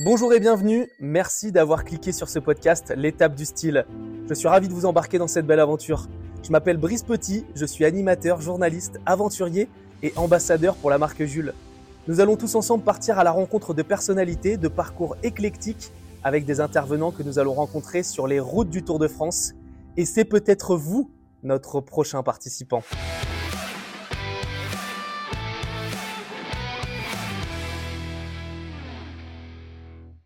Bonjour et bienvenue, merci d'avoir cliqué sur ce podcast L'étape du style. Je suis ravi de vous embarquer dans cette belle aventure. Je m'appelle Brice Petit, je suis animateur, journaliste, aventurier et ambassadeur pour la marque Jules. Nous allons tous ensemble partir à la rencontre de personnalités, de parcours éclectiques, avec des intervenants que nous allons rencontrer sur les routes du Tour de France. Et c'est peut-être vous, notre prochain participant.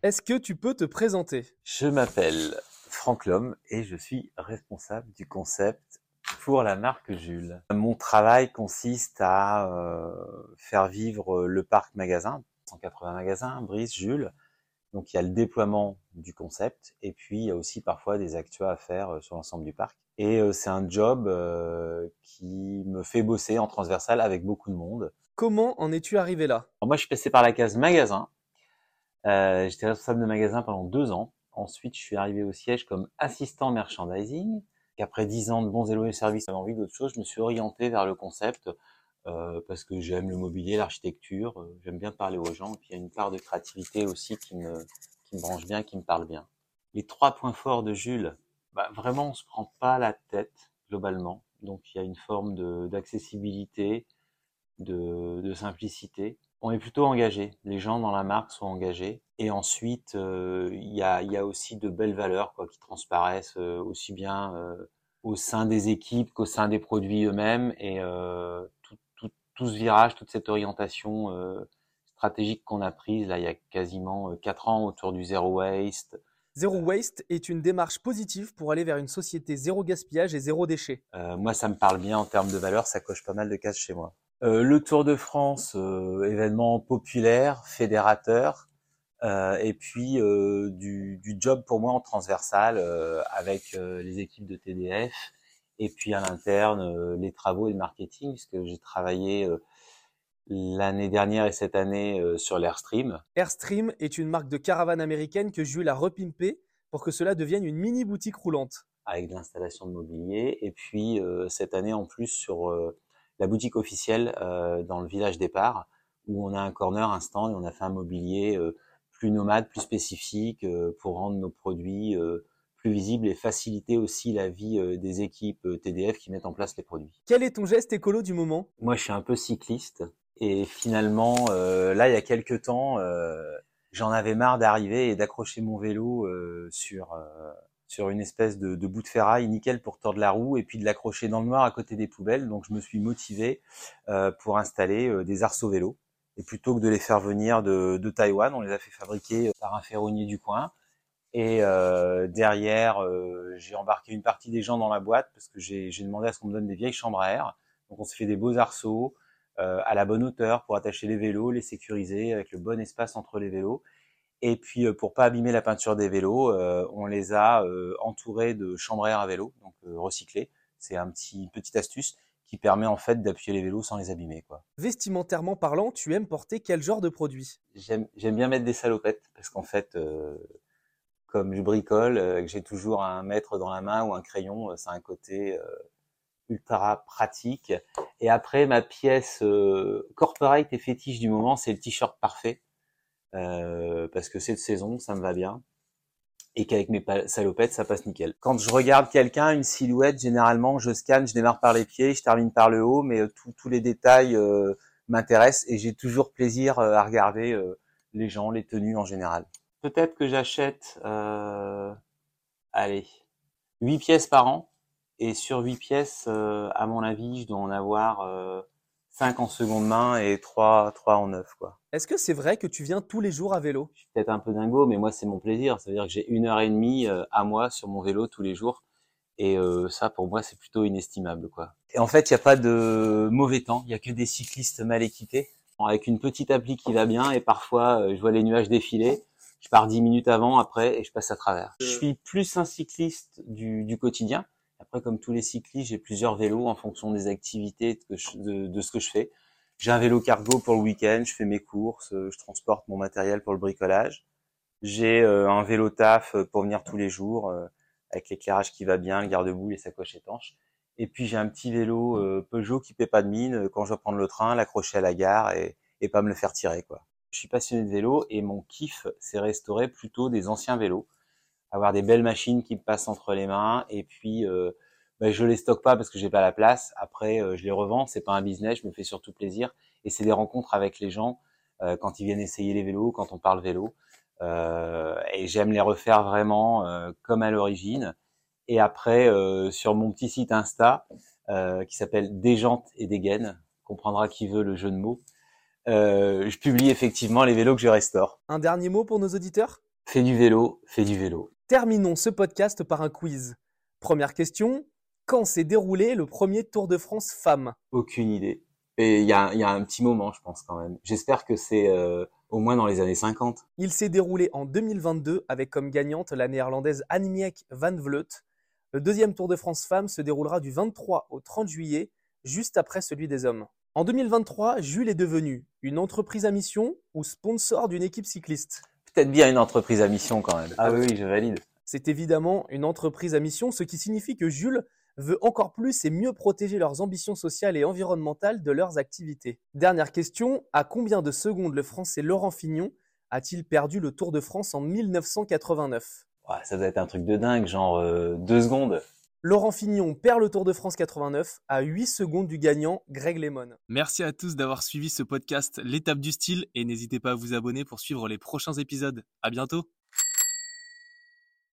Est-ce que tu peux te présenter? Je m'appelle Franck Lhomme et je suis responsable du concept pour la marque Jules. Mon travail consiste à euh, faire vivre le parc magasin, 180 magasins, Brice, Jules. Donc il y a le déploiement du concept et puis il y a aussi parfois des actus à faire euh, sur l'ensemble du parc. Et euh, c'est un job qui me fait bosser en transversal avec beaucoup de monde. Comment en es-tu arrivé là? Moi je suis passé par la case magasin euh, j'étais responsable de magasin pendant deux ans. Ensuite, je suis arrivé au siège comme assistant merchandising. Après dix ans de bons et loyaux services, j'avais envie d'autre chose. Je me suis orienté vers le concept euh, parce que j'aime le mobilier, l'architecture. Euh, j'aime bien parler aux gens. Et puis il y a une part de créativité aussi qui me, qui me branche bien, qui me parle bien. Les trois points forts de Jules, bah, vraiment, on se prend pas la tête globalement. Donc il y a une forme d'accessibilité, de, de simplicité on est plutôt engagé. Les gens dans la marque sont engagés. Et ensuite, euh, il y, a, aussi de belles valeurs quoi, qui transparaissent euh, aussi bien euh, au sein des équipes qu'au sein des produits eux-mêmes. Et tout, tout, tout, ce virage, toute cette orientation stratégique qu'on a prise là il y a quasiment quatre ans autour du zéro waste. Zéro waste est une démarche positive pour aller vers une société zéro gaspillage et zéro déchet. moi, ça me parle bien en termes de valeurs, ça coche pas mal de cases chez moi. Euh, le Tour de France, euh, événement populaire, fédérateur, euh, et puis du, du, job pour moi en transversal avec les équipes de TDF, et puis à l'interne les travaux et le marketing, puisque j'ai travaillé l'année dernière et cette année sur l'Airstream. Airstream est une marque de caravane américaine que Jules a repimpé pour que cela devienne une mini boutique roulante. Avec de l'installation de mobilier, et puis cette année en plus sur la boutique officielle euh, dans le village départ, où on a un corner, un stand, et on a fait un mobilier euh, plus nomade, plus spécifique, euh, pour rendre nos produits plus visibles et faciliter aussi la vie des équipes TDF qui mettent en place les produits. Quel est ton geste écolo du moment? Moi, je suis un peu cycliste, et finalement, là, il y a quelques temps, j'en avais marre d'arriver et d'accrocher mon vélo sur sur une espèce de, de, bout de ferraille nickel pour tordre la roue et puis de l'accrocher dans le noir à côté des poubelles. Donc je me suis motivé euh, pour installer euh, des arceaux vélos. Et plutôt que de les faire venir de, de Taïwan, on les a fait fabriquer euh, par un ferronnier du coin. Et euh, derrière, euh, j'ai embarqué une partie des gens dans la boîte parce que j'ai demandé à ce qu'on me donne des vieilles chambres à air. Donc on s'est fait des beaux arceaux à la bonne hauteur pour attacher les vélos, les sécuriser avec le bon espace entre les vélos. Et puis euh, pour pas abîmer la peinture des vélos, euh, on les a euh, entourés de chambres à vélo, donc recyclés. C'est un petit petite astuce qui permet en fait d'appuyer les vélos sans les abîmer. Quoi. Vestimentairement parlant, tu aimes porter quel genre de produit? J'aime bien mettre des salopettes parce qu'en fait, comme je bricole, que j'ai toujours un mètre dans la main ou un crayon, ça a un côté ultra pratique. Et après, ma pièce corporate et fétiche du moment, c'est le t-shirt parfait euh, parce que c'est de saison, ça me va bien, et qu'avec mes salopettes, ça passe nickel. Quand je regarde quelqu'un, une silhouette, généralement, je scanne, je démarre par les pieds, je termine par le haut, mais euh, tous les détails euh, m'intéressent et j'ai toujours plaisir à regarder les gens, les tenues en général. Peut-être que j'achète, allez, 8 pièces par an, et sur 8 pièces, à mon avis, je dois en avoir 5 en seconde main et 3, 3 en neuf. Quoi. Est-ce que c'est vrai que tu viens tous les jours à vélo? Je suis peut-être un peu dingo, mais moi c'est mon plaisir. Ça veut dire que j'ai une heure et demie euh, à moi sur mon vélo tous les jours. Et euh, ça, pour moi, c'est plutôt inestimable. quoi. Et en fait, il n'y a pas de mauvais temps. Il n'y a que des cyclistes mal équipés. Avec une petite appli qui va bien, et parfois, euh, je vois les nuages défiler. Je pars 10 minutes avant, après, et je passe à travers. Je suis plus un cycliste du, du quotidien. Après, comme tous les cyclistes, j'ai plusieurs vélos en fonction des activités de, ce que je fais. J'ai un vélo cargo pour le week-end, je fais mes courses, euh, je transporte mon matériel pour le bricolage. J'ai euh, un vélo taf euh, pour venir tous les jours, avec l'éclairage qui va bien, le garde-boue, les sacoches étanches. Et puis j'ai un petit vélo Peugeot qui paie pas de mine quand je dois prendre le train, l'accrocher à la gare et, et pas me le faire tirer quoi. Je suis passionné de vélo et mon kiff, c'est restaurer plutôt des anciens vélos, avoir des belles machines qui me passent entre les mains et puis euh, ben, je les stocke pas parce que j'ai pas la place. Après, euh, je les revends. C'est pas un business, je me fais surtout plaisir et c'est des rencontres avec les gens euh, quand ils viennent essayer les vélos, quand on parle vélo. Euh, et j'aime les refaire vraiment euh, comme à l'origine. Et après, sur mon petit site Insta qui s'appelle Des jantes et des gaines, comprendra qui veut le jeu de mots. je publie effectivement les vélos que je restaure. Un dernier mot pour nos auditeurs? Fais du vélo, fais du vélo. Terminons ce podcast par un quiz. Première question, quand s'est déroulé le premier Tour de France femmes Aucune idée. Et il y a, y a, un petit moment, je pense quand même. J'espère que c'est euh, au moins dans les années 50. Il s'est déroulé en 2022 avec comme gagnante la néerlandaise Annemiek van Vleut. Le deuxième Tour de France femmes se déroulera du 23 au 30 juillet, juste après celui des hommes. En 2023, Jules est devenu une entreprise à mission ou sponsor d'une équipe cycliste? Peut-être bien une entreprise à mission quand même. Ah oui, je valide. C'est évidemment une entreprise à mission, ce qui signifie que Jules veut encore plus et mieux protéger leurs ambitions sociales et environnementales de leurs activités. Dernière question, à combien de secondes le Français Laurent Fignon a-t-il perdu le Tour de France en 1989 Ça doit être un truc de dingue, genre euh, deux secondes. Laurent Fignon perd le Tour de France 89 à 8 secondes du gagnant Greg Lemon. Merci à tous d'avoir suivi ce podcast L'étape du style et n'hésitez pas à vous abonner pour suivre les prochains épisodes. À bientôt.